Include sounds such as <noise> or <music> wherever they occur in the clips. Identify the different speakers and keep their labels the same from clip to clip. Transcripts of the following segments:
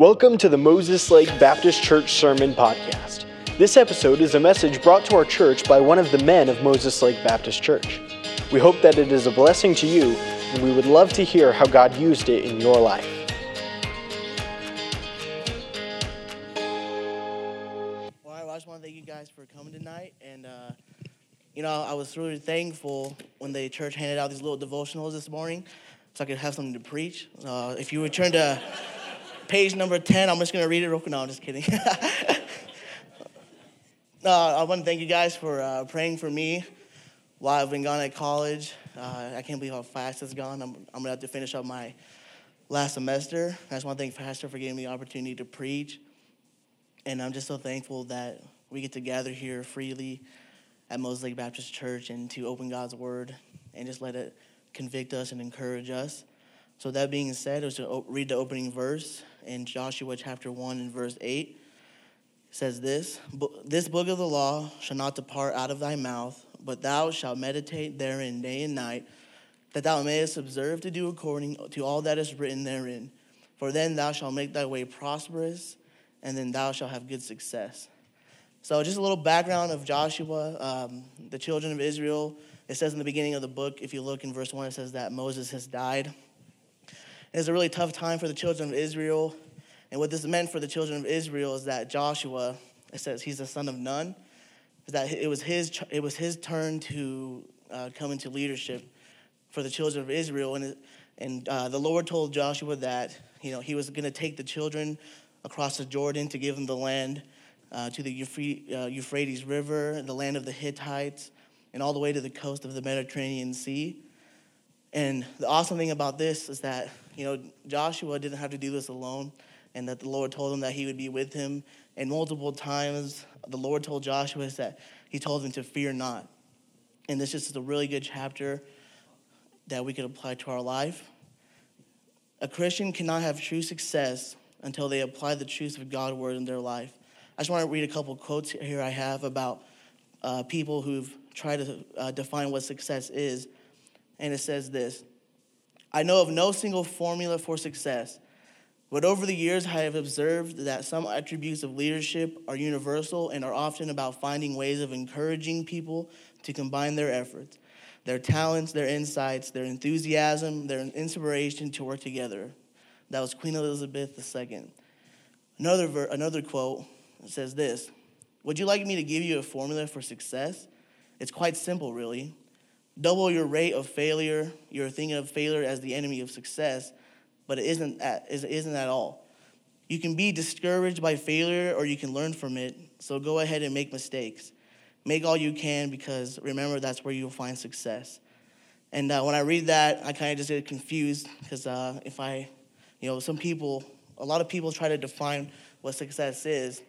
Speaker 1: Welcome to the Moses Lake Baptist Church Sermon Podcast. This episode is a message brought to our church by one of the men of Moses Lake Baptist Church. We hope that it is a blessing to you, and we would love to hear how God used it in your life.
Speaker 2: Well, I just want to thank you guys for coming tonight. And, uh, you know, I was really thankful when the church handed out these little devotionals this morning so I could have something to preach. Uh, if you would turn to page number 10, I'm just going to read it real quick. No, I'm just kidding. <laughs> uh, I want to thank you guys for uh, praying for me while I've been gone at college. Uh, I can't believe how fast it's gone. I'm, I'm going to have to finish up my last semester. I just want to thank Pastor for giving me the opportunity to preach. And I'm just so thankful that we get to gather here freely at Moses Lake Baptist Church and to open God's Word and just let it convict us and encourage us. So, that being said, I was to read the opening verse in Joshua chapter 1 and verse 8. Says this This book of the law shall not depart out of thy mouth, but thou shalt meditate therein day and night, that thou mayest observe to do according to all that is written therein. For then thou shalt make thy way prosperous, and then thou shalt have good success. So, just a little background of Joshua, um, the children of Israel. It says in the beginning of the book, if you look in verse 1, it says that Moses has died. It's a really tough time for the children of Israel. And what this meant for the children of Israel is that Joshua, it says he's the son of Nun, is that it was his, it was his turn to uh, come into leadership for the children of Israel. And, and uh, the Lord told Joshua that, you know, he was going to take the children across the Jordan to give them the land uh, to the uh, Euphrates River, the land of the Hittites, and all the way to the coast of the Mediterranean Sea. And the awesome thing about this is that, you know, Joshua didn't have to do this alone, and that the Lord told him that he would be with him. And multiple times, the Lord told Joshua that he told him to fear not. And this is a really good chapter that we could apply to our life. A Christian cannot have true success until they apply the truth of God's word in their life. I just want to read a couple quotes here I have about uh, people who've tried to uh, define what success is. And it says this I know of no single formula for success, but over the years I have observed that some attributes of leadership are universal and are often about finding ways of encouraging people to combine their efforts, their talents, their insights, their enthusiasm, their inspiration to work together. That was Queen Elizabeth II. Another, ver- another quote says this Would you like me to give you a formula for success? It's quite simple, really. Double your rate of failure. You're thinking of failure as the enemy of success, but it isn't that, it isn't at all. You can be discouraged by failure or you can learn from it. So go ahead and make mistakes. Make all you can because remember, that's where you'll find success. And uh, when I read that, I kind of just get confused because uh, if I, you know, some people, a lot of people try to define what success is.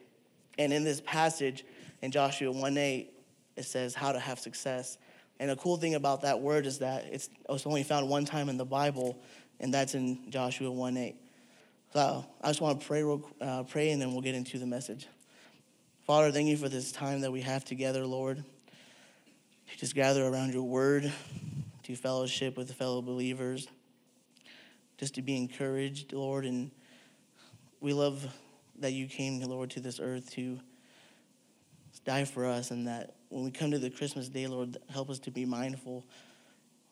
Speaker 2: And in this passage in Joshua 1 8, it says how to have success. And the cool thing about that word is that it's, it's only found one time in the Bible, and that's in Joshua 1 8. So I just want to pray, uh, pray, and then we'll get into the message. Father, thank you for this time that we have together, Lord. To just gather around your word, to fellowship with fellow believers, just to be encouraged, Lord. And we love that you came, Lord, to this earth to die for us, and that when we come to the Christmas day, Lord, help us to be mindful,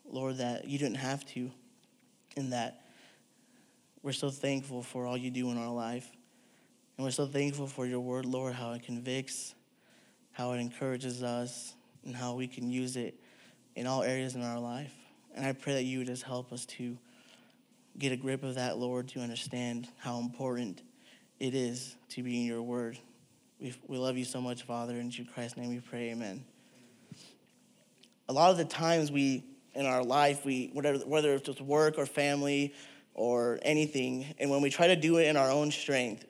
Speaker 2: Lord, that you didn't have to, and that we're so thankful for all you do in our life. And we're so thankful for your word, Lord, how it convicts, how it encourages us, and how we can use it in all areas in our life. And I pray that you would just help us to get a grip of that, Lord, to understand how important it is to be in your word. We, we love you so much, Father. In Jesus Christ's name we pray, amen. A lot of the times we, in our life, we, whatever, whether it's work or family or anything, and when we try to do it in our own strength,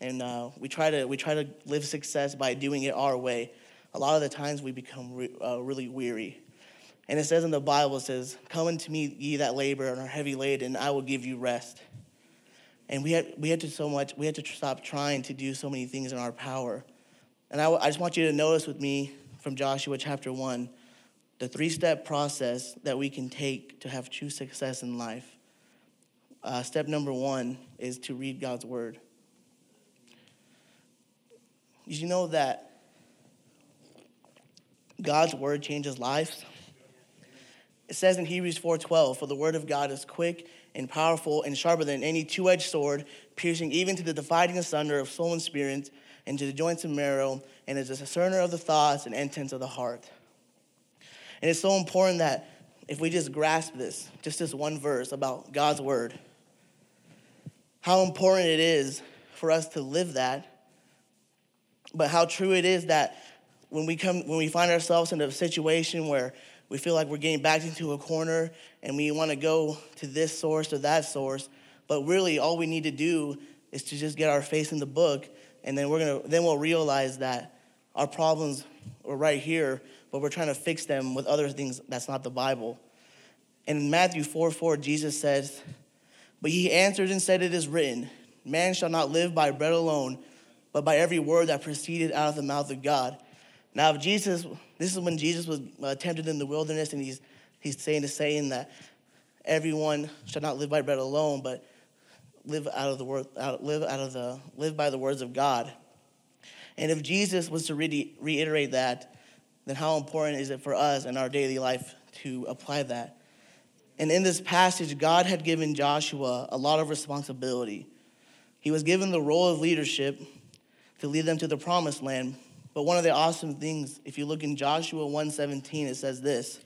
Speaker 2: and uh, we, try to, we try to live success by doing it our way, a lot of the times we become re, uh, really weary. And it says in the Bible, it says, Come unto me, ye that labor and are heavy laden, and I will give you rest. And we had, we had to so much, we had to stop trying to do so many things in our power. And I, I just want you to notice with me from Joshua chapter 1 the three step process that we can take to have true success in life. Uh, step number one is to read God's word. Did you know that God's word changes lives? It says in Hebrews 4:12, "For the word of God is quick and powerful and sharper than any two-edged sword, piercing even to the dividing asunder of soul and spirit, and to the joints and marrow, and is a discerner of the thoughts and intents of the heart." And it's so important that if we just grasp this, just this one verse about God's word, how important it is for us to live that, but how true it is that when we come when we find ourselves in a situation where we feel like we're getting backed into a corner and we want to go to this source or that source, but really all we need to do is to just get our face in the book and then we're gonna then we'll realize that our problems are right here, but we're trying to fix them with other things that's not the Bible. And in Matthew 4 4, Jesus says, But he answered and said, It is written, Man shall not live by bread alone, but by every word that proceeded out of the mouth of God. Now, if Jesus, this is when Jesus was uh, tempted in the wilderness, and he's, he's saying the saying that everyone shall not live by bread alone, but live out of the word, out, live out of the, live by the words of God. And if Jesus was to re- reiterate that, then how important is it for us in our daily life to apply that? And in this passage, God had given Joshua a lot of responsibility. He was given the role of leadership to lead them to the promised land. But one of the awesome things, if you look in Joshua 1:17, it says this: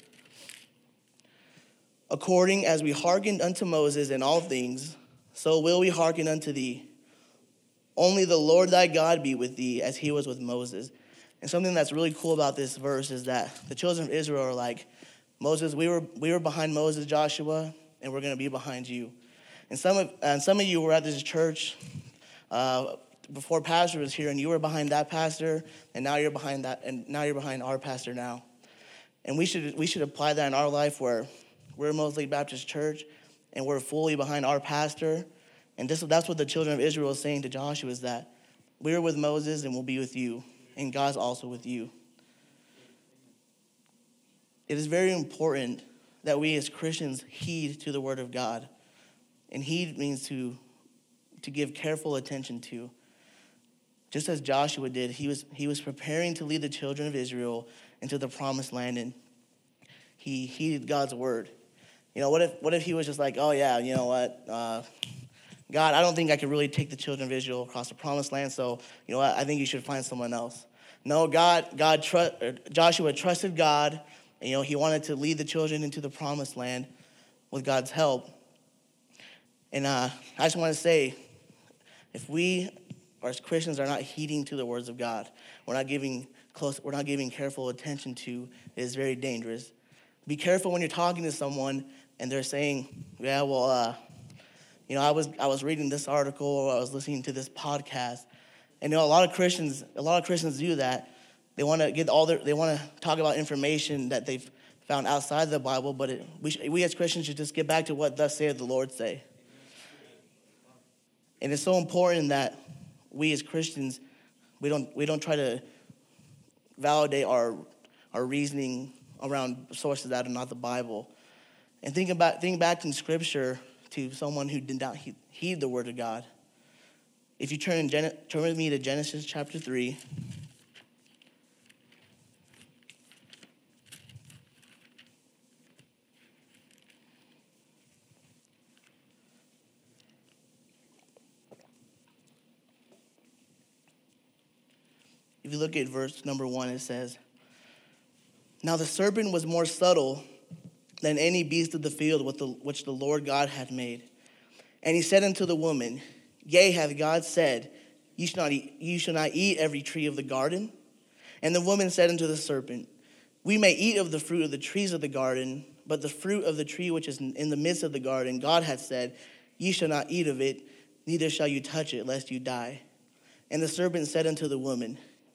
Speaker 2: According as we hearkened unto Moses in all things, so will we hearken unto thee. Only the Lord thy God be with thee, as he was with Moses. And something that's really cool about this verse is that the children of Israel are like, Moses, we were, we were behind Moses, Joshua, and we're going to be behind you. And some of, and some of you were at this church uh, before pastor was here, and you were behind that pastor, and now you're behind that, and now you're behind our pastor now. And we should, we should apply that in our life where we're Moses Lake Baptist Church, and we're fully behind our pastor. And this, that's what the children of Israel is saying to Joshua is that we're with Moses and we'll be with you, and God's also with you it is very important that we as Christians heed to the Word of God. And heed means to, to give careful attention to. Just as Joshua did, he was, he was preparing to lead the children of Israel into the promised land, and he heeded God's word. You know, what if, what if he was just like, oh, yeah, you know what? Uh, God, I don't think I could really take the children of Israel across the promised land, so, you know what? I think you should find someone else. No, God, God, tr- Joshua trusted God and, you know, he wanted to lead the children into the promised land with God's help. And uh, I just want to say, if we as Christians are not heeding to the words of God, we're not giving close, we're not giving careful attention to, it is very dangerous. Be careful when you're talking to someone and they're saying, "Yeah, well, uh, you know, I was I was reading this article or I was listening to this podcast," and you know, a lot of Christians, a lot of Christians do that, they want to get all their, they want to talk about information that they've found outside the Bible, but it, we, sh- we as Christians should just get back to what thus saith the Lord say. And it's so important that we as Christians, we don't, we don't try to validate our, our reasoning around sources that are not the Bible. And think about think back in Scripture to someone who did not heed the Word of God. If you turn, turn with me to Genesis chapter 3. If you look at verse number one, it says, Now the serpent was more subtle than any beast of the field which the Lord God had made. And he said unto the woman, Yea, hath God said, You shall not eat, you shall not eat every tree of the garden? And the woman said unto the serpent, We may eat of the fruit of the trees of the garden, but the fruit of the tree which is in the midst of the garden, God hath said, Ye shall not eat of it, neither shall you touch it, lest you die. And the serpent said unto the woman,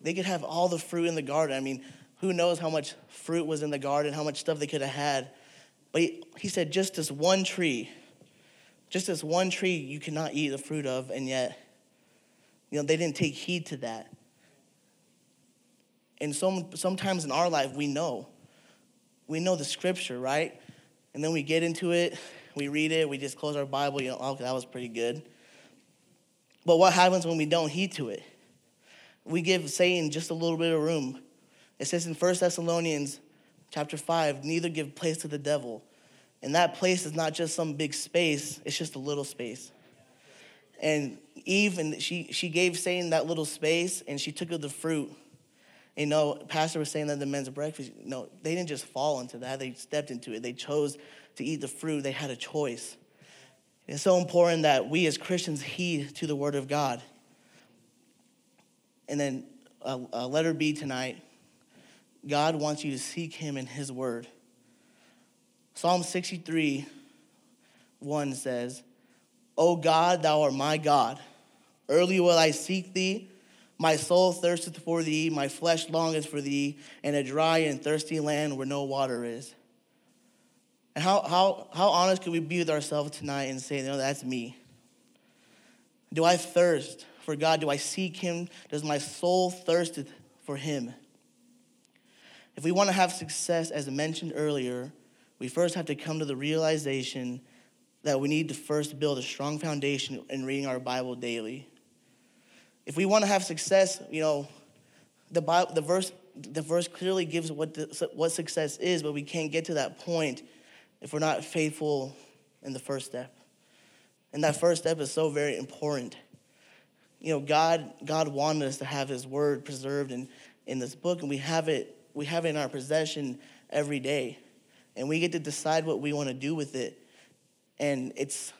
Speaker 2: They could have all the fruit in the garden. I mean, who knows how much fruit was in the garden, how much stuff they could have had. But he, he said, just this one tree, just this one tree you cannot eat the fruit of, and yet, you know, they didn't take heed to that. And some, sometimes in our life, we know. We know the scripture, right? And then we get into it, we read it, we just close our Bible, you know, oh, that was pretty good. But what happens when we don't heed to it? We give Satan just a little bit of room. It says in 1 Thessalonians chapter 5, neither give place to the devil. And that place is not just some big space, it's just a little space. And Eve, and she, she gave Satan that little space and she took of the fruit. You know, Pastor was saying that the men's breakfast, no, they didn't just fall into that. They stepped into it. They chose to eat the fruit. They had a choice. It's so important that we as Christians heed to the word of God. And then uh, uh, letter B tonight God wants you to seek him in his word. Psalm 63 1 says, O God, thou art my God. Early will I seek thee. My soul thirsteth for thee, my flesh longeth for thee, in a dry and thirsty land where no water is. And how, how, how honest could we be with ourselves tonight and say, no, that's me? Do I thirst for God? Do I seek Him? Does my soul thirst for Him? If we want to have success, as mentioned earlier, we first have to come to the realization that we need to first build a strong foundation in reading our Bible daily. If we want to have success, you know, the, Bible, the, verse, the verse clearly gives what, the, what success is, but we can't get to that point if we're not faithful in the first step. And that first step is so very important. You know, God, God wanted us to have His Word preserved in, in this book, and we have it we have it in our possession every day. And we get to decide what we want to do with it. And it's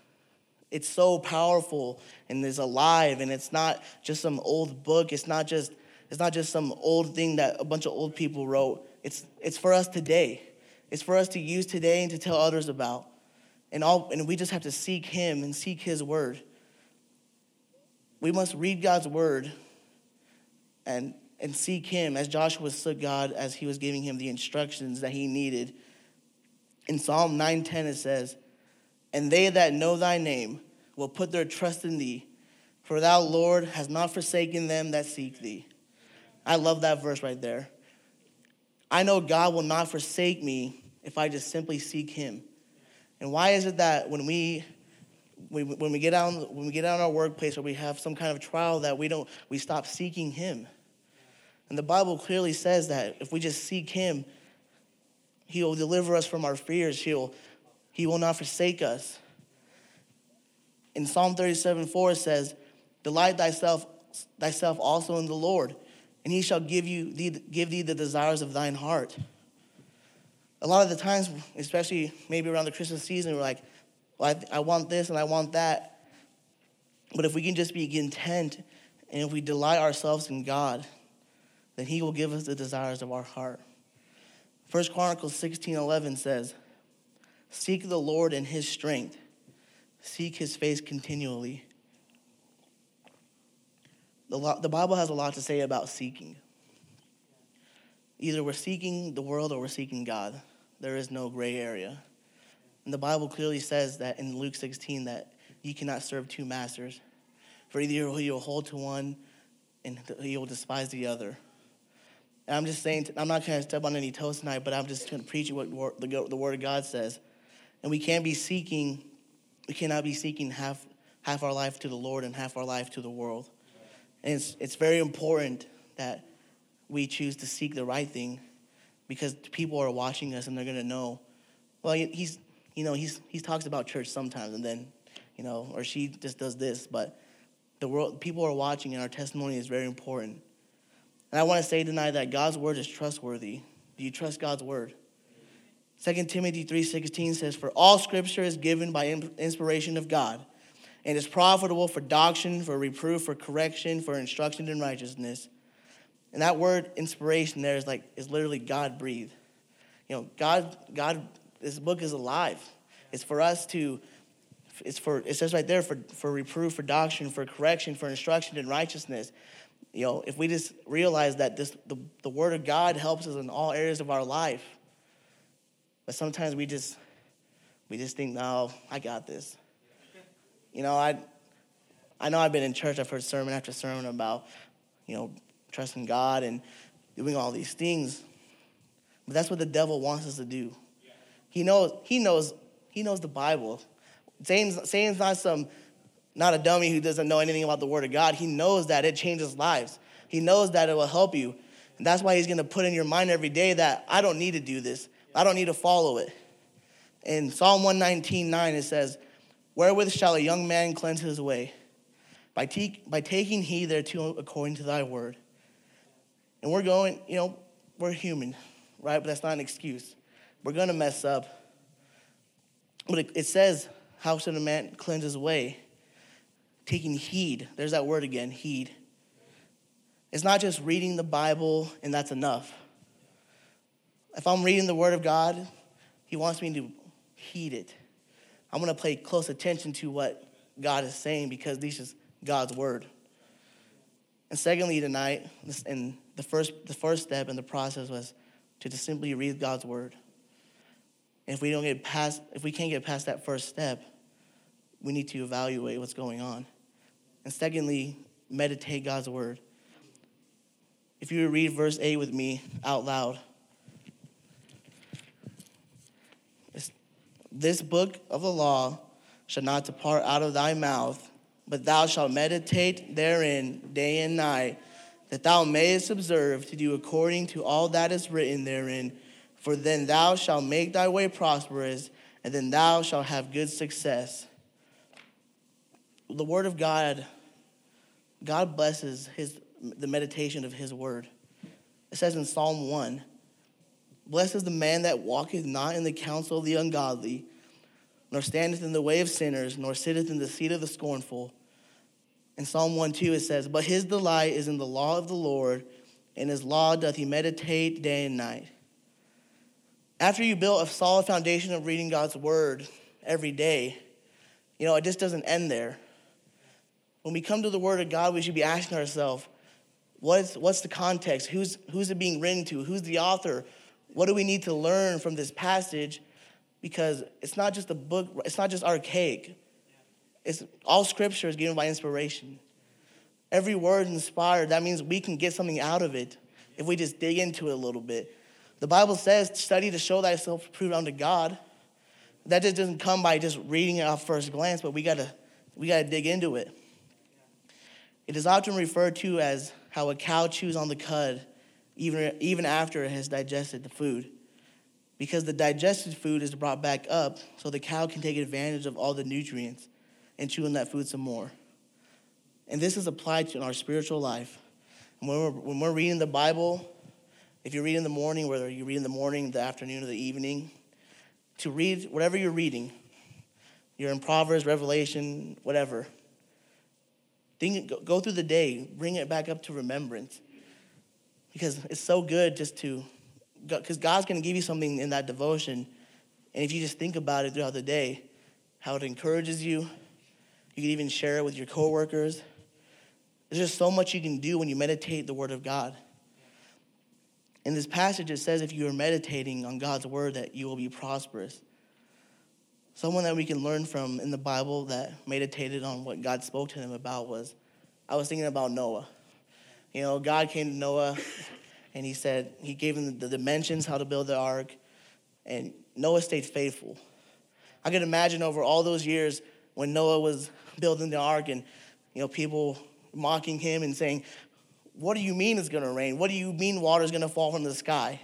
Speaker 2: it's so powerful and it's alive and it's not just some old book. It's not just it's not just some old thing that a bunch of old people wrote. It's it's for us today. It's for us to use today and to tell others about. And all and we just have to seek him and seek his word. We must read God's word and and seek him as Joshua sought God as he was giving him the instructions that he needed. In Psalm 9:10 it says, "And they that know thy name will put their trust in thee, for thou, Lord, has not forsaken them that seek thee." I love that verse right there. I know God will not forsake me if I just simply seek him. And why is it that when we when we get out when we get out in our workplace or we have some kind of trial that we don't we stop seeking him and the Bible clearly says that if we just seek Him, He will deliver us from our fears. He'll, he will not forsake us. In Psalm 37 4 it says, Delight thyself, thyself also in the Lord, and he shall give, you thee, give thee the desires of thine heart. A lot of the times, especially maybe around the Christmas season, we're like, well, I, I want this and I want that. But if we can just be content and if we delight ourselves in God, then he will give us the desires of our heart. First Chronicles 16 11 says, Seek the Lord in his strength, seek his face continually. The, the Bible has a lot to say about seeking. Either we're seeking the world or we're seeking God. There is no gray area. And the Bible clearly says that in Luke 16 that you cannot serve two masters. For either you'll hold to one and you'll despise the other. And I'm just saying, I'm not trying to step on any toes tonight, but I'm just going to preach what the, the Word of God says. And we can't be seeking, we cannot be seeking half, half our life to the Lord and half our life to the world. And it's, it's very important that we choose to seek the right thing because people are watching us and they're going to know, well, he's, you know, he's, he talks about church sometimes and then, you know, or she just does this, but the world, people are watching and our testimony is very important. And I want to say tonight that God's word is trustworthy. Do you trust God's word? 2 Timothy 3:16 says, "For all scripture is given by inspiration of God, and is profitable for doctrine, for reproof, for correction, for instruction in righteousness." And that word inspiration there is like is literally God breathed. You know, God, God, this book is alive. It's for us to, it's for, it says right there for, for reproof, for doctrine, for correction, for instruction in righteousness. You know, if we just realize that this the, the word of God helps us in all areas of our life. But sometimes we just we just think, no, I got this. You know, I I know I've been in church, I've heard sermon after sermon about, you know, trusting God and doing all these things. But that's what the devil wants us to do. He knows, he knows, he knows the Bible. Satan's, Satan's not some, not a dummy who doesn't know anything about the Word of God. He knows that it changes lives. He knows that it will help you. And that's why he's going to put in your mind every day that I don't need to do this. I don't need to follow it. In Psalm 119, 9, it says, Wherewith shall a young man cleanse his way? By, te- by taking heed thereto according to thy word. And we're going, you know, we're human, right? But that's not an excuse. We're going to mess up. But it, says, How should a man cleanse his way? Taking heed. There's that word again, heed. It's not just reading the Bible and that's enough. If I'm reading the Word of God, He wants me to heed it. I'm going to pay close attention to what God is saying because this is God's Word. And secondly, tonight, and the first, the first step in the process was to just simply read God's Word. And if we don't get past, if we can't get past that first step, we need to evaluate what's going on. And secondly, meditate God's Word. If you would read verse 8 with me out loud. This book of the law shall not depart out of thy mouth, but thou shalt meditate therein day and night, that thou mayest observe to do according to all that is written therein. For then thou shalt make thy way prosperous, and then thou shalt have good success. The word of God, God blesses his, the meditation of his word. It says in Psalm 1 Blessed is the man that walketh not in the counsel of the ungodly, nor standeth in the way of sinners, nor sitteth in the seat of the scornful. In Psalm 1 2, it says, But his delight is in the law of the Lord, and his law doth he meditate day and night. After you build a solid foundation of reading God's word every day, you know, it just doesn't end there. When we come to the word of God, we should be asking ourselves, what's, what's the context? Who's, who's it being written to? Who's the author? What do we need to learn from this passage? Because it's not just a book, it's not just archaic. It's all scripture is given by inspiration. Every word inspired, that means we can get something out of it if we just dig into it a little bit. The Bible says, study to show thyself approved unto God. That just doesn't come by just reading it off first glance, but we gotta we gotta dig into it. It is often referred to as how a cow chews on the cud even, even after it has digested the food. Because the digested food is brought back up so the cow can take advantage of all the nutrients and chew on that food some more. And this is applied to in our spiritual life. When we're, when we're reading the Bible, if you read in the morning, whether you read in the morning, the afternoon, or the evening, to read whatever you're reading, you're in Proverbs, Revelation, whatever. Think, go through the day, bring it back up to remembrance because it's so good just to, because God's going to give you something in that devotion. And if you just think about it throughout the day, how it encourages you, you can even share it with your coworkers. There's just so much you can do when you meditate the Word of God. In this passage, it says if you are meditating on God's Word, that you will be prosperous. Someone that we can learn from in the Bible that meditated on what God spoke to them about was I was thinking about Noah. You know, God came to Noah and he said, he gave him the dimensions, how to build the ark, and Noah stayed faithful. I could imagine over all those years when Noah was building the ark and, you know, people mocking him and saying, What do you mean it's gonna rain? What do you mean water's gonna fall from the sky?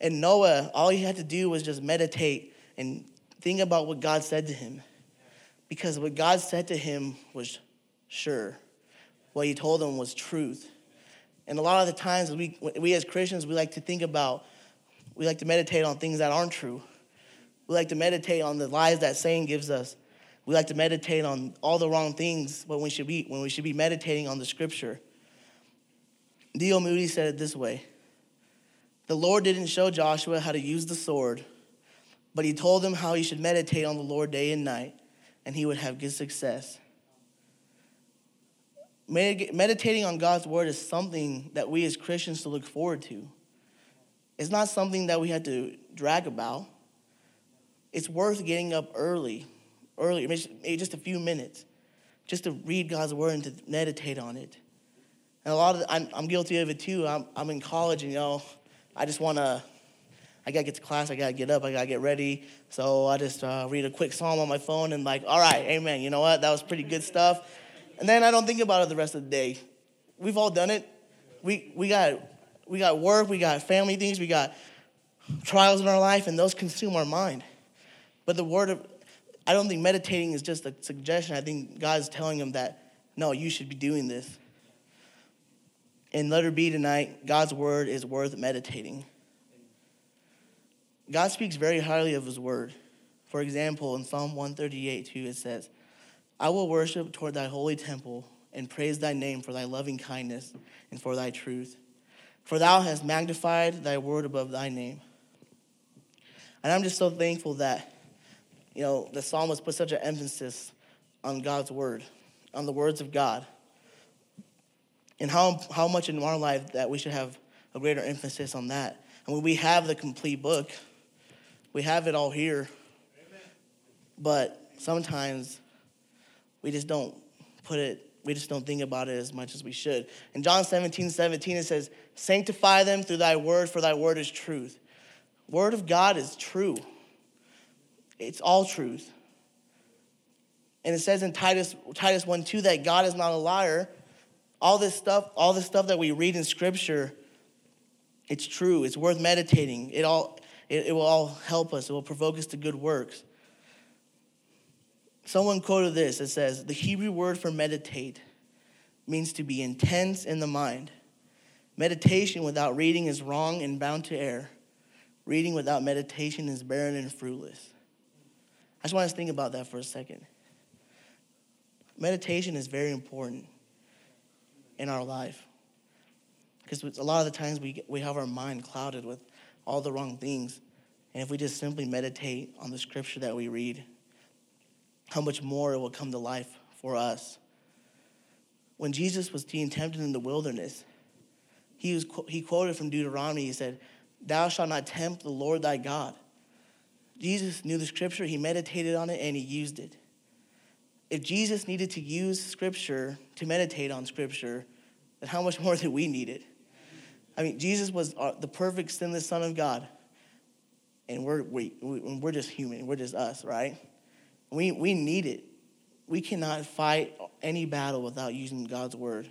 Speaker 2: And Noah, all he had to do was just meditate and think about what God said to him. Because what God said to him was sure what he told them was truth. And a lot of the times, we, we as Christians, we like to think about, we like to meditate on things that aren't true. We like to meditate on the lies that Satan gives us. We like to meditate on all the wrong things when we should be, when we should be meditating on the scripture. D.L. Moody said it this way The Lord didn't show Joshua how to use the sword, but he told him how he should meditate on the Lord day and night, and he would have good success. meditating on God's word is something that we as Christians to look forward to. It's not something that we have to drag about. It's worth getting up early, early, maybe just a few minutes, just to read God's word and to meditate on it. And a lot of, I'm, I'm guilty of it too. I'm, I'm in college and, you know, I just want to, I got to get to class, I got to get up, I got to get ready. So I just uh, read a quick psalm on my phone and, like, all right, amen, you know what? That was pretty good stuff. And then I don't think about it the rest of the day. We've all done it. We, we, got, we got work, we got family things, we got trials in our life, and those consume our mind. But the word of, I don't think meditating is just a suggestion. I think God's telling him that, no, you should be doing this. And let her be tonight, God's word is worth meditating. God speaks very highly of his word. For example, in Psalm 138, 2, it says, I will worship toward thy holy temple and praise thy name for thy loving kindness and for thy truth. For thou hast magnified thy word above thy name. And I'm just so thankful that, you know, the psalmist put such an emphasis on God's word, on the words of God, and how, how much in our life that we should have a greater emphasis on that. And when we have the complete book, we have it all here. Amen. But sometimes we just don't put it, we just don't think about it as much as we should. In John 17, 17, it says, Sanctify them through thy word, for thy word is truth. Word of God is true. It's all truth. And it says in Titus, Titus 1 2 that God is not a liar. All this stuff, all this stuff that we read in scripture, it's true. It's worth meditating. It all it, it will all help us. It will provoke us to good works. Someone quoted this. It says, The Hebrew word for meditate means to be intense in the mind. Meditation without reading is wrong and bound to err. Reading without meditation is barren and fruitless. I just want us to think about that for a second. Meditation is very important in our life because a lot of the times we, we have our mind clouded with all the wrong things. And if we just simply meditate on the scripture that we read, how much more it will come to life for us. When Jesus was being tempted in the wilderness, he, was, he quoted from Deuteronomy. He said, Thou shalt not tempt the Lord thy God. Jesus knew the scripture, he meditated on it, and he used it. If Jesus needed to use scripture to meditate on scripture, then how much <laughs> more do we need it? I mean, Jesus was uh, the perfect sinless Son of God, and we're, we, we're just human, we're just us, right? We, we need it. We cannot fight any battle without using God's word.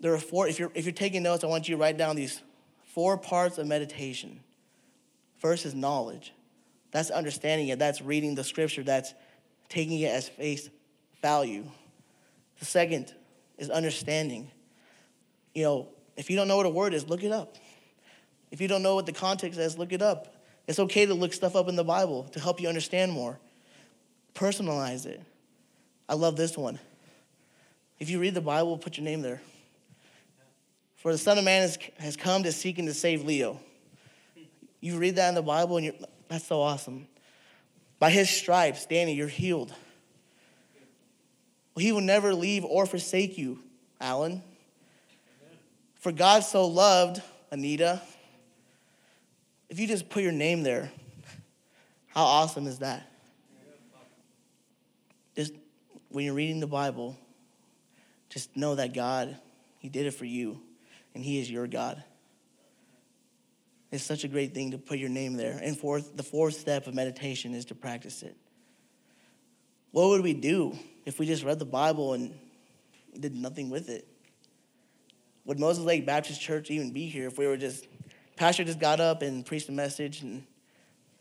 Speaker 2: There are four, if you're, if you're taking notes, I want you to write down these four parts of meditation. First is knowledge. That's understanding it, that's reading the scripture, that's taking it as face value. The second is understanding. You know, if you don't know what a word is, look it up. If you don't know what the context is, look it up. It's okay to look stuff up in the Bible to help you understand more. Personalize it. I love this one. If you read the Bible, put your name there. For the Son of Man has, has come to seek and to save Leo. You read that in the Bible, and you're, that's so awesome. By his stripes, Danny, you're healed. He will never leave or forsake you, Alan. For God so loved, Anita. If you just put your name there, how awesome is that? just when you're reading the Bible, just know that God, He did it for you, and He is your God. It's such a great thing to put your name there. And fourth, the fourth step of meditation is to practice it. What would we do if we just read the Bible and did nothing with it? Would Moses Lake Baptist Church even be here if we were just, Pastor just got up and preached a message and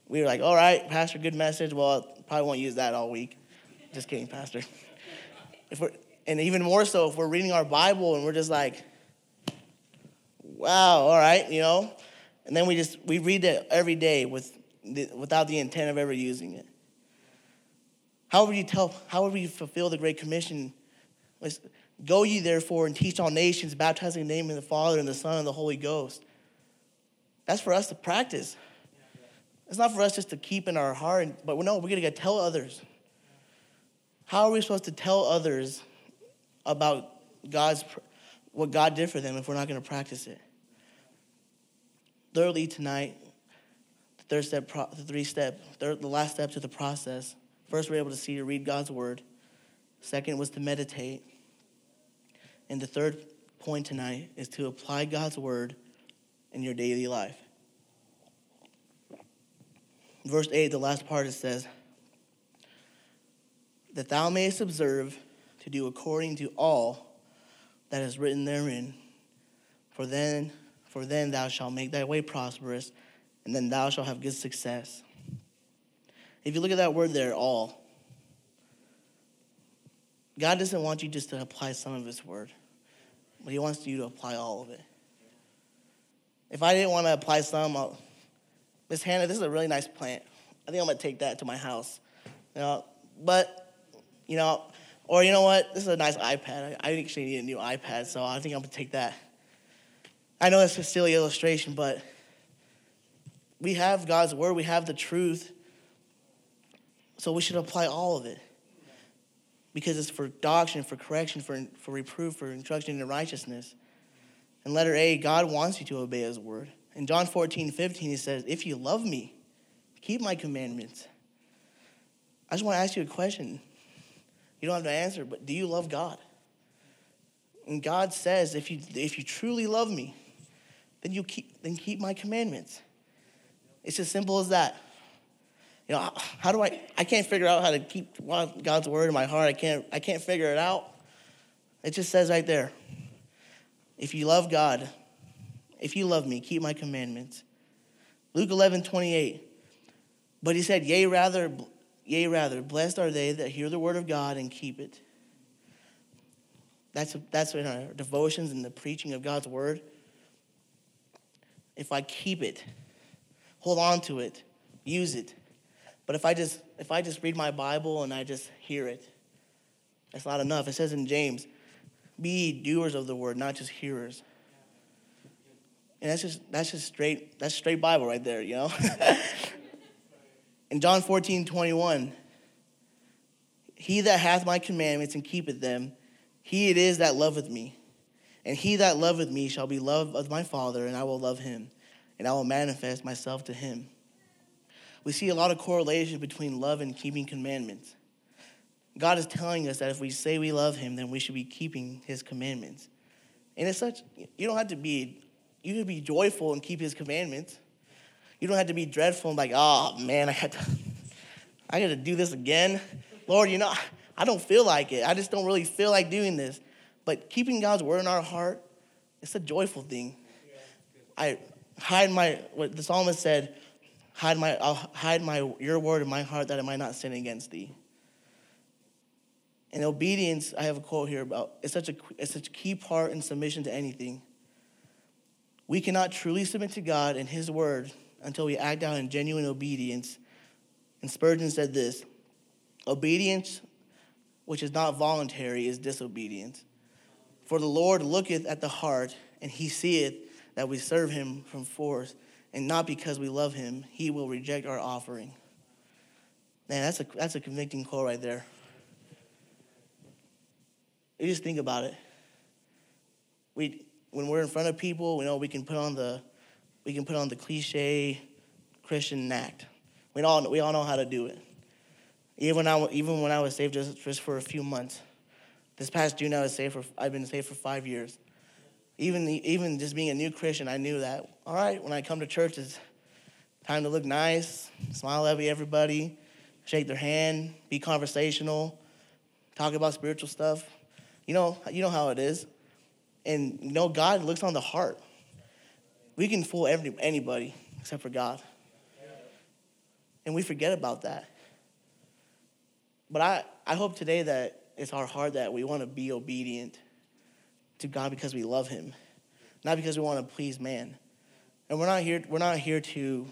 Speaker 2: we were like, all right, Pastor, good message. Well, I probably won't use that all week. Just kidding, Pastor. <laughs> If we're, and even more so, if we're reading our Bible and we're just like, wow, all right, you know? And then we just, we read it every day with, the, without the intent of ever using it. How would you tell, how would we fulfill the Great Commission? Go ye therefore and teach all nations, baptizing in the name of the Father and the Son and the Holy Ghost. That's for us to practice. It's not for us just to keep in our heart, but no, we're going to tell others. How are we supposed to tell others about God's what God did for them if we're not going to practice it. Thirdly, tonight, the third step, the three step, third, the last step to the process. First, we're able to see to read God's word. Second was to meditate. And the third point tonight is to apply God's word in your daily life. Verse 8, the last part, it says, That thou mayest observe to do according to all that is written therein. For then, for then thou shalt make thy way prosperous, and then thou shalt have good success. If you look at that word there, all, God doesn't want you just to apply some of His word, but He wants you to apply all of it. If I didn't want to apply some, Miss Hannah, this is a really nice plant. I think I'm gonna take that to my house. You know, but you know, or you know what? This is a nice iPad. I actually need a new iPad, so I think I'm gonna take that. I know that's a silly illustration, but we have God's word, we have the truth, so we should apply all of it. Because it's for doctrine, for correction, for, for reproof, for instruction in righteousness. And letter A, God wants you to obey his word. In John 14, 15, he says, If you love me, keep my commandments. I just want to ask you a question. You don't have to answer, but do you love God? And God says, if you, if you truly love me, then you keep, then keep my commandments. It's as simple as that. You know, how do I, I can't figure out how to keep God's word in my heart. I can't, I can't figure it out. It just says right there, if you love God, if you love me, keep my commandments. Luke 11, 28. But he said, yea, rather, Yea, rather, blessed are they that hear the word of God and keep it. That's, that's in our devotions and the preaching of God's word. If I keep it, hold on to it, use it. But if I just if I just read my Bible and I just hear it, that's not enough. It says in James, be doers of the word, not just hearers. And that's just that's just straight that's straight Bible right there, you know? <laughs> In John 14, 21, he that hath my commandments and keepeth them, he it is that loveth me. And he that loveth me shall be loved of my Father, and I will love him, and I will manifest myself to him. We see a lot of correlation between love and keeping commandments. God is telling us that if we say we love him, then we should be keeping his commandments. And it's such, you don't have to be, you can be joyful and keep his commandments. You don't have to be dreadful and like, oh man, I had to, I got to <laughs> do this again. Lord, you know, I don't feel like it. I just don't really feel like doing this. But keeping God's word in our heart, it's a joyful thing. I hide my what the psalmist said, hide my I'll hide my your word in my heart that I might not sin against thee. And obedience, I have a quote here about it's such a it's such a key part in submission to anything. We cannot truly submit to God and His word until we act out in genuine obedience. And Spurgeon said this Obedience which is not voluntary is disobedience. For the Lord looketh at the heart, and he seeth that we serve him from force, and not because we love him, he will reject our offering. Man, that's a, that's a convicting quote right there. You just think about it. We, when we're in front of people, we know we can put on the we can put on the cliche Christian act. We all, we all know how to do it. Even when I, even when I was saved just, just for a few months. This past June, I was saved for, I've been saved for five years. Even, even just being a new Christian, I knew that, all right, when I come to church, it's time to look nice, smile at everybody, shake their hand, be conversational, talk about spiritual stuff. You know, you know how it is. And you know, God looks on the heart. We can fool every, anybody except for God. And we forget about that. But I, I hope today that it's our heart that we want to be obedient to God because we love Him, not because we want to please man. And we're not here, we're not here to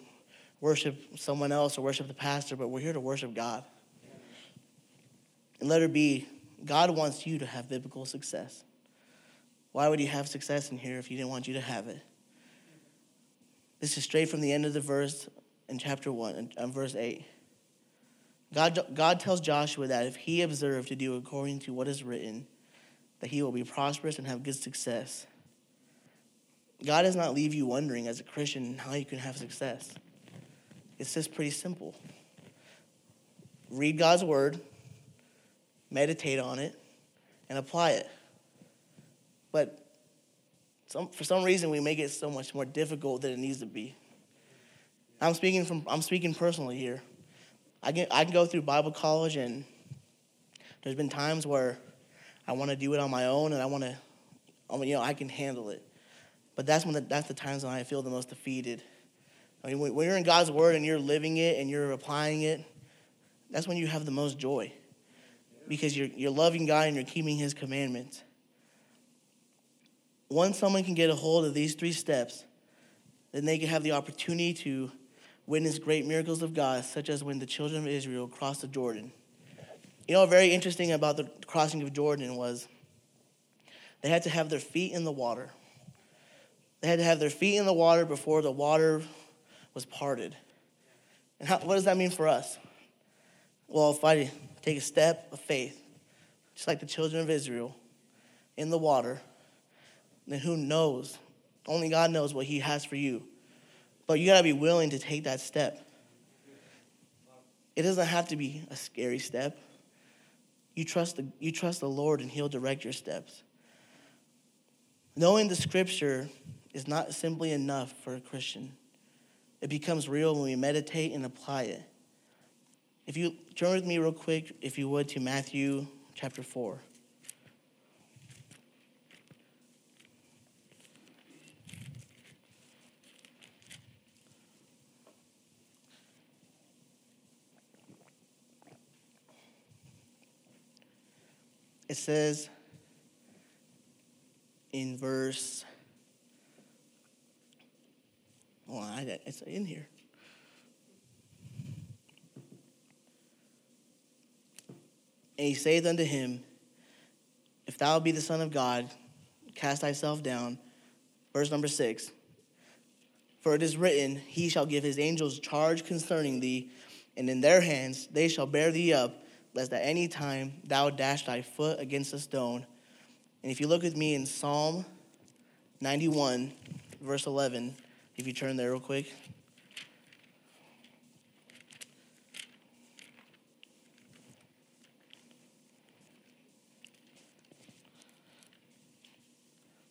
Speaker 2: worship someone else or worship the pastor, but we're here to worship God. And let it be, God wants you to have biblical success. Why would He have success in here if He didn't want you to have it? This is straight from the end of the verse in chapter 1, and uh, verse 8. God, God tells Joshua that if he observed to do according to what is written, that he will be prosperous and have good success. God does not leave you wondering as a Christian how you can have success. It's just pretty simple. Read God's word, meditate on it, and apply it. But some, for some reason, we make it so much more difficult than it needs to be. I'm speaking from I'm speaking personally here. I can I can go through Bible college and there's been times where I want to do it on my own and I want to, you know, I can handle it. But that's when the, that's the times when I feel the most defeated. I mean, when you're in God's word and you're living it and you're applying it, that's when you have the most joy because you're, you're loving God and you're keeping His commandments. Once someone can get a hold of these three steps, then they can have the opportunity to witness great miracles of God, such as when the children of Israel crossed the Jordan. You know, very interesting about the crossing of Jordan was they had to have their feet in the water. They had to have their feet in the water before the water was parted. And how, what does that mean for us? Well, if I take a step of faith, just like the children of Israel, in the water, then who knows? Only God knows what He has for you. But you got to be willing to take that step. It doesn't have to be a scary step. You trust the, you trust the Lord and He'll direct your steps. Knowing the scripture is not simply enough for a Christian. It becomes real when we meditate and apply it. If you turn with me real quick, if you would, to Matthew chapter 4. It says in verse, well, I, it's in here. And he saith unto him, If thou be the Son of God, cast thyself down. Verse number six. For it is written, He shall give his angels charge concerning thee, and in their hands they shall bear thee up, lest at any time thou dash thy foot against a stone. And if you look with me in Psalm 91, verse 11, if you turn there real quick.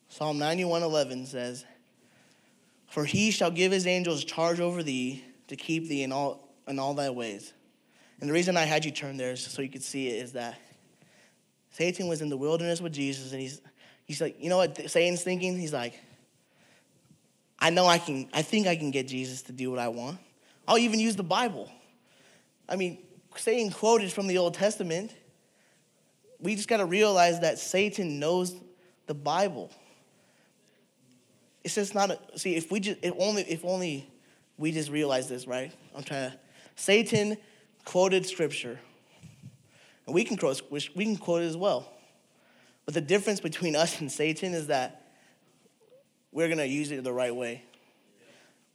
Speaker 2: Psalm 91:11 says, "For he shall give his angels charge over thee to keep thee in all in all thy ways." And the reason I had you turn there so you could see it is that Satan was in the wilderness with Jesus, and he's, he's like, you know what Satan's thinking? He's like, I know I can, I think I can get Jesus to do what I want. I'll even use the Bible. I mean, Satan quoted from the Old Testament. We just got to realize that Satan knows the Bible. It's just not a, see if we just if only if only we just realize this, right? I'm trying to Satan quoted scripture. And we can quote, we can quote it as well. But the difference between us and Satan is that we're going to use it the right way.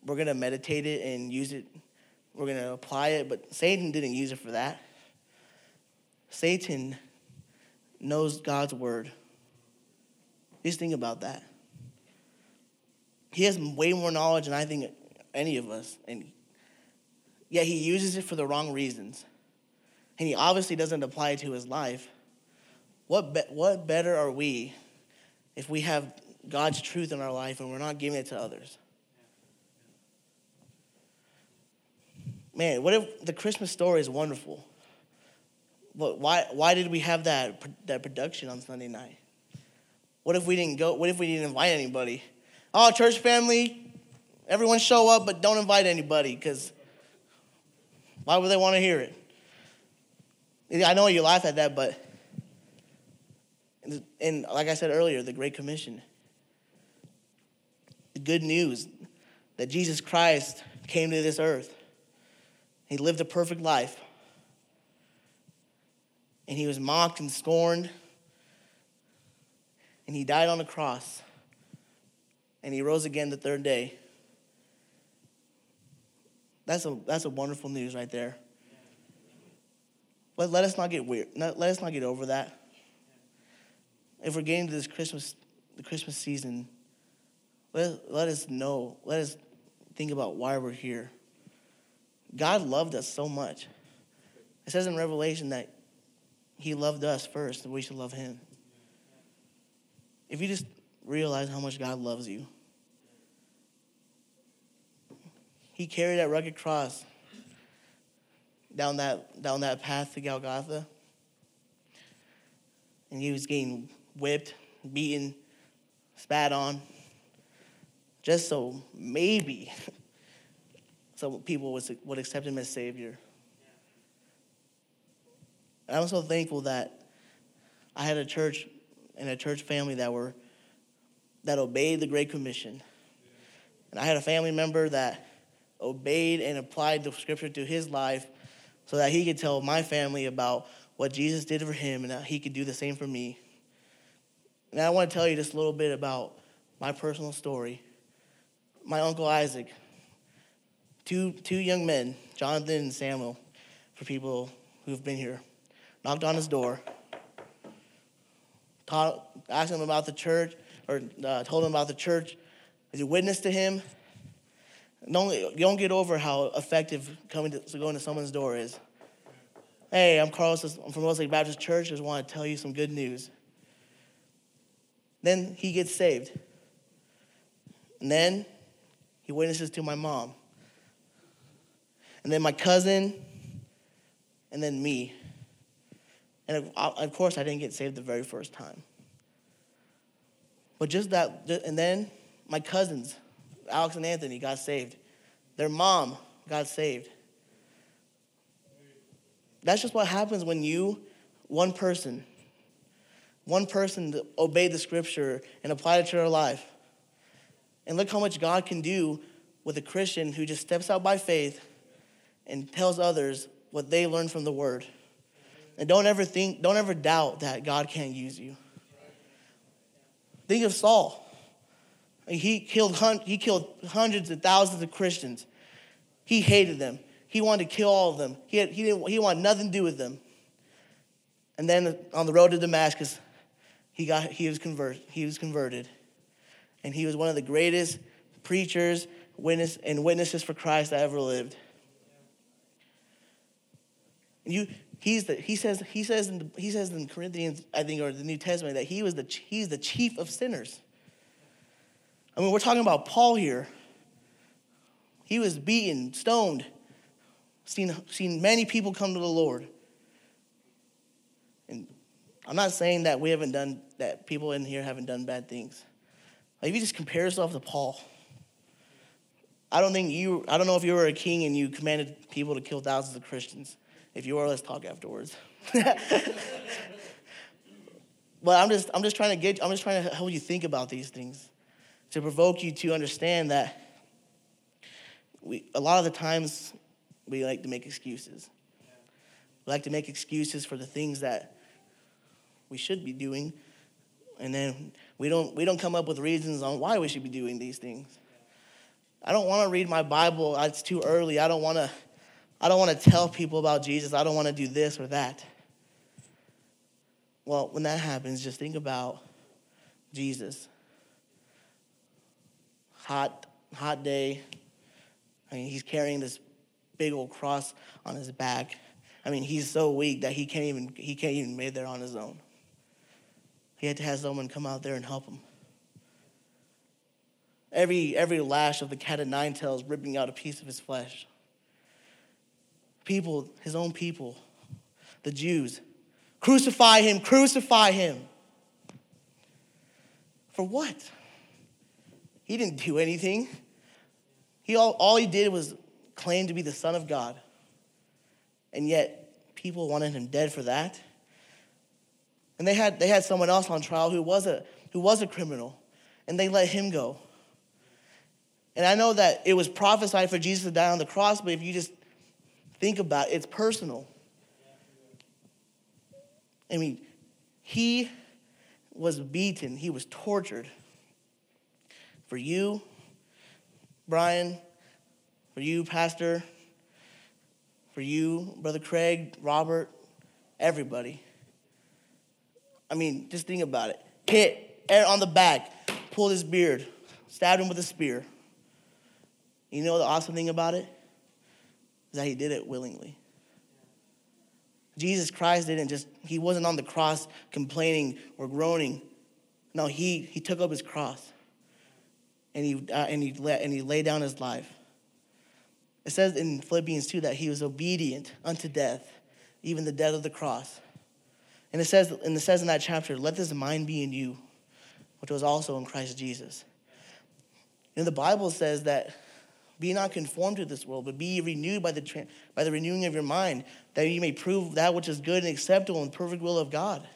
Speaker 2: We're going to meditate it and use it. We're going to apply it. But Satan didn't use it for that. Satan knows God's word. Just think about that. He has way more knowledge than I think any of us. And yet he uses it for the wrong reasons. And he obviously doesn't apply it to his life. What, be- what better are we if we have God's truth in our life and we're not giving it to others? Man, what if the Christmas story is wonderful? But why, why did we have that, that production on Sunday night? What if we didn't go? What if we didn't invite anybody? Oh, church family, everyone show up, but don't invite anybody because why would they want to hear it? I know you laugh at that, but and like I said earlier, the Great Commission, the good news that Jesus Christ came to this earth. He lived a perfect life. And he was mocked and scorned. And he died on the cross. And he rose again the third day. That's a, that's a wonderful news right there. Let, let us not get weird. Let us not get over that. if we're getting to this Christmas, the Christmas season, let, let us know, let us think about why we're here. God loved us so much. It says in Revelation that He loved us first, and we should love Him. If you just realize how much God loves you, He carried that rugged cross down that, down that path to Golgotha, and He was getting whipped, beaten, spat on, just so maybe <laughs> some people would, would accept him as Savior. And I'm so thankful that I had a church and a church family that were that obeyed the Great Commission. And I had a family member that obeyed and applied the scripture to his life so that he could tell my family about what Jesus did for him and that he could do the same for me. And I want to tell you just a little bit about my personal story. My uncle Isaac, two, two young men, Jonathan and Samuel, for people who've been here, knocked on his door, taught, asked him about the church, or uh, told him about the church. As a witness to him, don't, you don't get over how effective coming to, to going to someone's door is. Hey, I'm Carlos. I'm from Moses Lake Baptist Church. I just want to tell you some good news. Then he gets saved. And then he witnesses to my mom and then my cousin, and then me. And of course, I didn't get saved the very first time. But just that, and then my cousins, Alex and Anthony, got saved. Their mom got saved. That's just what happens when you, one person, one person obeyed the scripture and applied it to their life. And look how much God can do with a Christian who just steps out by faith and tells others what they learned from the word. And don't ever think, don't ever doubt that God can't use you. Think of Saul. He killed, he killed hundreds of thousands of Christians. He hated them. He wanted to kill all of them. He, had, he, didn't, he wanted nothing to do with them. And then on the road to Damascus, he, got, he, was convert, he was converted. And he was one of the greatest preachers witness, and witnesses for Christ that ever lived. You, he's the, he says, he says, in, he says in Corinthians, I think, or the New Testament, that he was the, he's the chief of sinners. I mean, we're talking about Paul here. He was beaten, stoned, seen, seen many people come to the Lord. And I'm not saying that we haven't done, that people in here haven't done bad things. Like if you just compare yourself to Paul, I don't think you, I don't know if you were a king and you commanded people to kill thousands of Christians. If you are, let's talk afterwards. <laughs> but I'm just, I'm just trying to get, I'm just trying to help you think about these things, to provoke you to understand that we, a lot of the times we like to make excuses. We like to make excuses for the things that we should be doing, and then we don't, we don't come up with reasons on why we should be doing these things. I don't want to read my Bible. Uh, it's too early. I don't want to I don't want to tell people about Jesus. I don't want to do this or that. Well, when that happens, just think about Jesus. Hot, hot day. I mean, he's carrying this big old cross on his back. I mean, he's so weak that he can't even he can't even make it there on his own. He had to have someone come out there and help him. Every every lash of the cat of nine tails ripping out a piece of his flesh people, his own people, the Jews. Crucify him, crucify him. For what? He didn't do anything. He all, all he did was claim to be the Son of God. And yet, people wanted him dead for that. And they had, they had someone else on trial who was, a, who was a criminal, and they let him go. And I know that it was prophesied for Jesus to die on the cross, but if you just Think about it, it's personal. I mean, he was beaten, he was tortured. For you, Brian, for you, Pastor, for you, Brother Craig, Robert, everybody. I mean, just think about it. hit on the back, pulled his beard, stabbed him with a spear. You know the awesome thing about it? Is that he did it willingly. Jesus Christ didn't just, he wasn't on the cross complaining or groaning. No, he, he took up his cross and he, uh, and, he let, and he laid down his life. It says in Philippians 2 that he was obedient unto death, even the death of the cross. And it says, and it says in that chapter, let this mind be in you, which was also in Christ Jesus. And the Bible says that be not conformed to this world, but be renewed by the, by the renewing of your mind, that you may prove that which is good and acceptable and perfect will of God.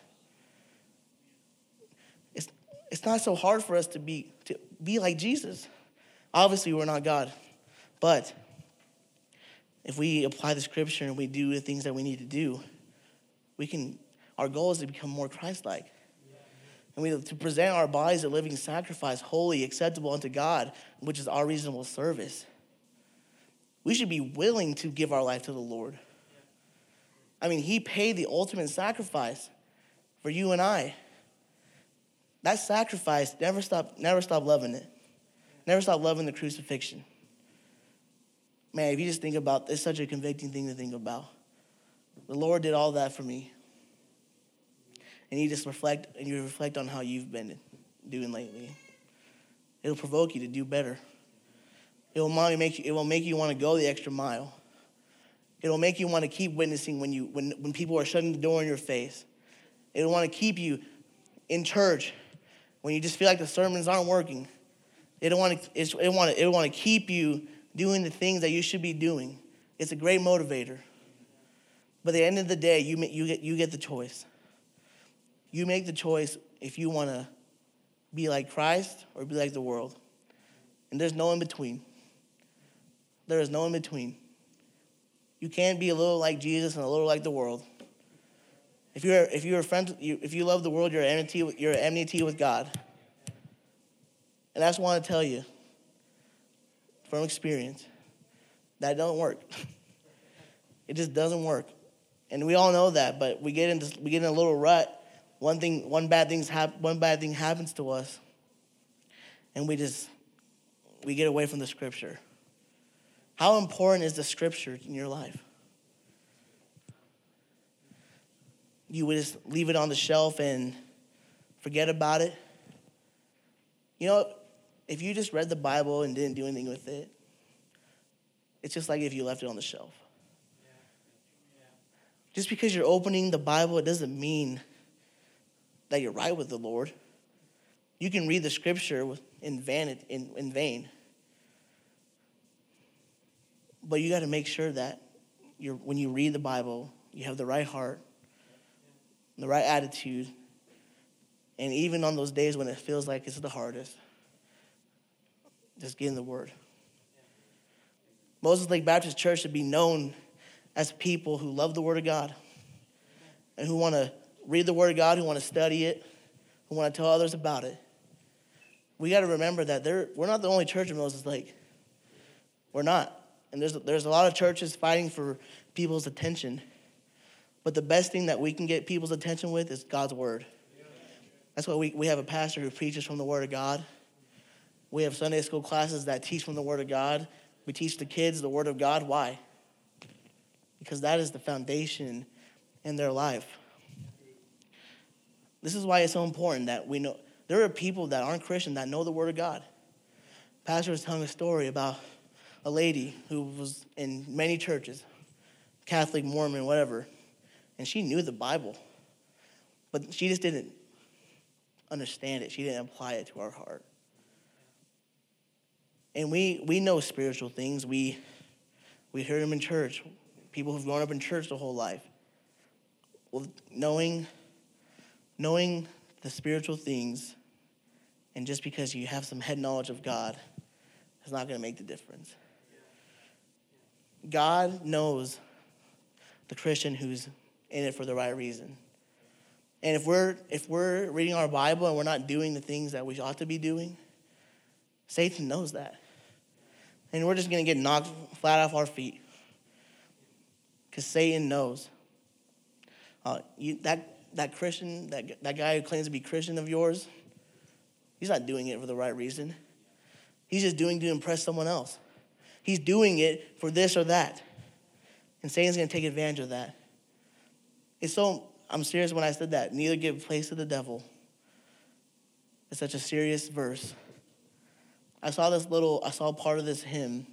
Speaker 2: It's, it's not so hard for us to be, to be like Jesus. Obviously, we're not God. But if we apply the scripture and we do the things that we need to do, we can, our goal is to become more Christ like. And we to present our bodies a living sacrifice, holy, acceptable unto God, which is our reasonable service. We should be willing to give our life to the Lord. I mean, He paid the ultimate sacrifice for you and I. That sacrifice, never stop, never stop loving it. Never stop loving the crucifixion. Man, if you just think about it's such a convicting thing to think about. The Lord did all that for me. And you just reflect and you reflect on how you've been doing lately. It'll provoke you to do better. It will make you, it will make you want to go the extra mile. It will make you want to keep witnessing when, you, when, when people are shutting the door in your face. It will want to keep you in church when you just feel like the sermons aren't working. It want to, it want to, it want to keep you doing the things that you should be doing. It's a great motivator. But at the end of the day, you, you, get, you get the choice. You make the choice if you want to be like Christ or be like the world. And there's no in between. There is no in between. You can't be a little like Jesus and a little like the world. If you're if you're a friend, if you love the world, you're enmity you're enmity with God. And I just want to tell you, from experience, that don't work. <laughs> it just doesn't work, and we all know that. But we get into we get in a little rut. One thing, one bad things hap- one bad thing happens to us, and we just we get away from the scripture. How important is the scripture in your life? You would just leave it on the shelf and forget about it. You know, if you just read the Bible and didn't do anything with it, it's just like if you left it on the shelf. Just because you're opening the Bible, it doesn't mean that you're right with the Lord. You can read the scripture in vain. In, in vain. But you got to make sure that you're, when you read the Bible, you have the right heart, the right attitude, and even on those days when it feels like it's the hardest, just get in the Word. Moses Lake Baptist Church should be known as people who love the Word of God and who want to read the Word of God, who want to study it, who want to tell others about it. We got to remember that we're not the only church in Moses Lake. We're not. And there's, there's a lot of churches fighting for people's attention. But the best thing that we can get people's attention with is God's word. That's why we, we have a pastor who preaches from the word of God. We have Sunday school classes that teach from the word of God. We teach the kids the word of God. Why? Because that is the foundation in their life. This is why it's so important that we know there are people that aren't Christian that know the word of God. Pastor was telling a story about a lady who was in many churches, Catholic, Mormon, whatever, and she knew the Bible, but she just didn't understand it. She didn't apply it to our heart. And we, we know spiritual things. We, we hear them in church. People who've grown up in church the whole life. Well, knowing, knowing the spiritual things, and just because you have some head knowledge of God, is not going to make the difference. God knows the Christian who's in it for the right reason. And if we're if we're reading our Bible and we're not doing the things that we ought to be doing, Satan knows that. And we're just going to get knocked flat off our feet. Because Satan knows. Uh, you, that, that Christian, that, that guy who claims to be Christian of yours, he's not doing it for the right reason. He's just doing to impress someone else. He's doing it for this or that. And Satan's going to take advantage of that. It's so, I'm serious when I said that. Neither give place to the devil. It's such a serious verse. I saw this little, I saw part of this hymn.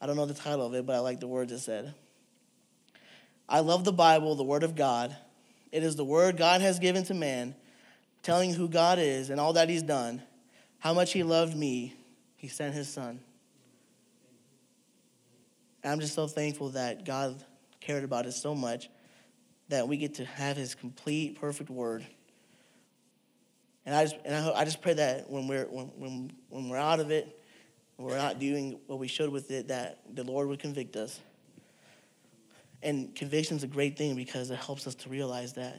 Speaker 2: I don't know the title of it, but I like the words it said. I love the Bible, the Word of God. It is the Word God has given to man, telling who God is and all that He's done, how much He loved me. He sent His Son. And I'm just so thankful that God cared about us so much that we get to have His complete, perfect Word. And I just, and I, I just pray that when we're, when, when, when we're out of it, we're not doing what we should with it, that the Lord would convict us. And conviction is a great thing because it helps us to realize that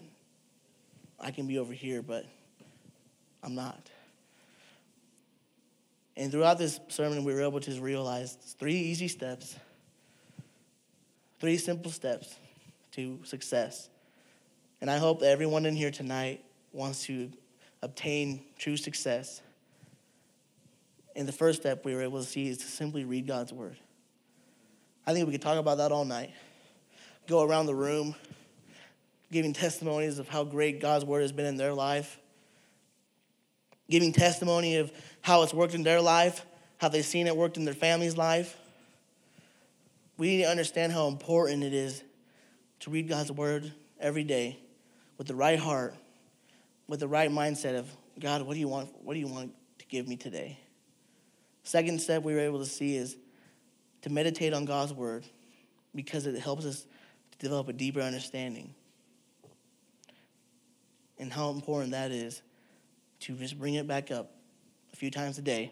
Speaker 2: I can be over here, but I'm not. And throughout this sermon, we were able to realize three easy steps, three simple steps to success. And I hope that everyone in here tonight wants to obtain true success. And the first step we were able to see is to simply read God's word. I think we could talk about that all night. Go around the room giving testimonies of how great God's word has been in their life, giving testimony of how it's worked in their life, how they've seen it worked in their family's life. We need to understand how important it is to read God's word every day with the right heart, with the right mindset of God, what do you want? What do you want to give me today? Second step we were able to see is to meditate on God's word because it helps us to develop a deeper understanding. And how important that is to just bring it back up a few times a day.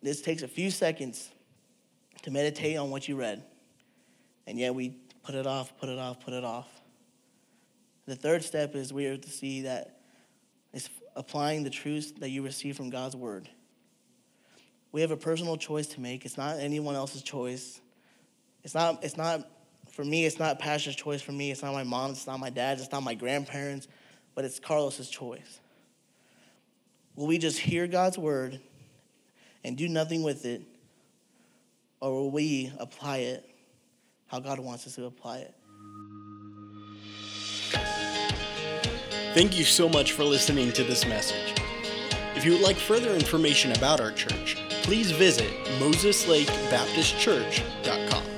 Speaker 2: This takes a few seconds to meditate on what you read. And yet we put it off, put it off, put it off. The third step is we are to see that it's applying the truths that you receive from God's word. We have a personal choice to make. It's not anyone else's choice. It's not, it's not, for me, it's not pastor's choice for me. It's not my mom's, it's not my dad's, it's not my grandparents, but it's Carlos's choice. Will we just hear God's word and do nothing with it? Or will we apply it how God wants us to apply it?
Speaker 1: Thank you so much for listening to this message. If you would like further information about our church, please visit MosesLakeBaptistChurch.com.